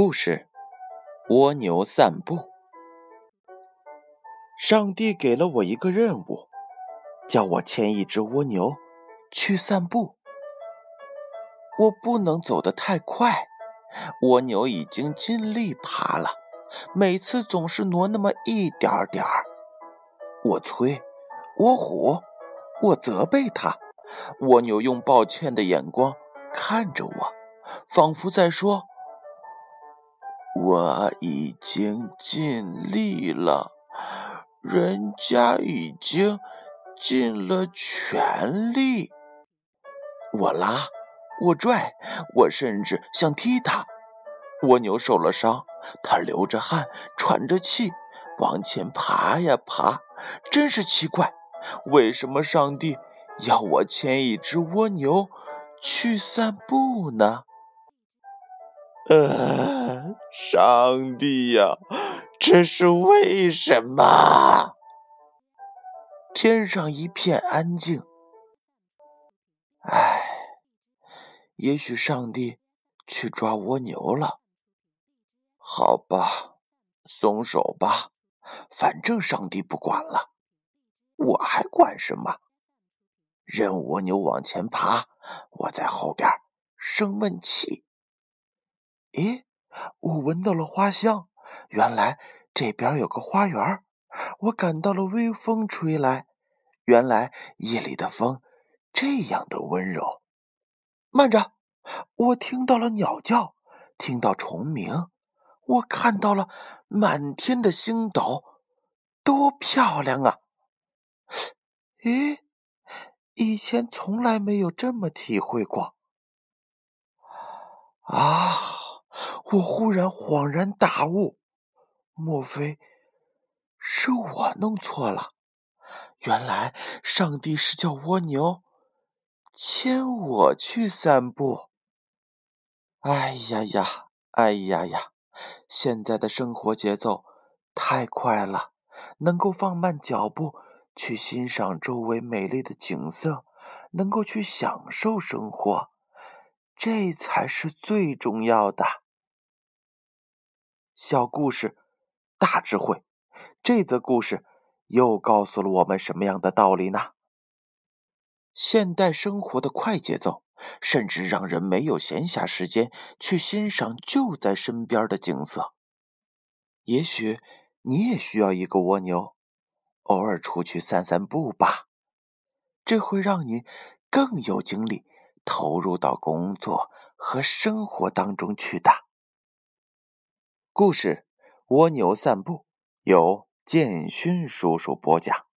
故事：蜗牛散步。上帝给了我一个任务，叫我牵一只蜗牛去散步。我不能走得太快，蜗牛已经尽力爬了，每次总是挪那么一点点儿。我催，我唬，我责备它。蜗牛用抱歉的眼光看着我，仿佛在说。我已经尽力了，人家已经尽了全力。我拉，我拽，我甚至想踢他。蜗牛受了伤，它流着汗，喘着气，往前爬呀爬。真是奇怪，为什么上帝要我牵一只蜗牛去散步呢？呃，上帝呀，这是为什么？天上一片安静。唉，也许上帝去抓蜗牛了。好吧，松手吧，反正上帝不管了，我还管什么？任蜗牛往前爬，我在后边生闷气。咦，我闻到了花香，原来这边有个花园。我感到了微风吹来，原来夜里的风这样的温柔。慢着，我听到了鸟叫，听到虫鸣，我看到了满天的星斗，多漂亮啊！咦，以前从来没有这么体会过。啊！我忽然恍然大悟，莫非是我弄错了？原来上帝是叫蜗牛牵我去散步。哎呀呀，哎呀呀！现在的生活节奏太快了，能够放慢脚步去欣赏周围美丽的景色，能够去享受生活，这才是最重要的。小故事，大智慧。这则故事又告诉了我们什么样的道理呢？现代生活的快节奏，甚至让人没有闲暇时间去欣赏就在身边的景色。也许你也需要一个蜗牛，偶尔出去散散步吧。这会让你更有精力投入到工作和生活当中去的。故事《蜗牛散步》由建勋叔叔播讲。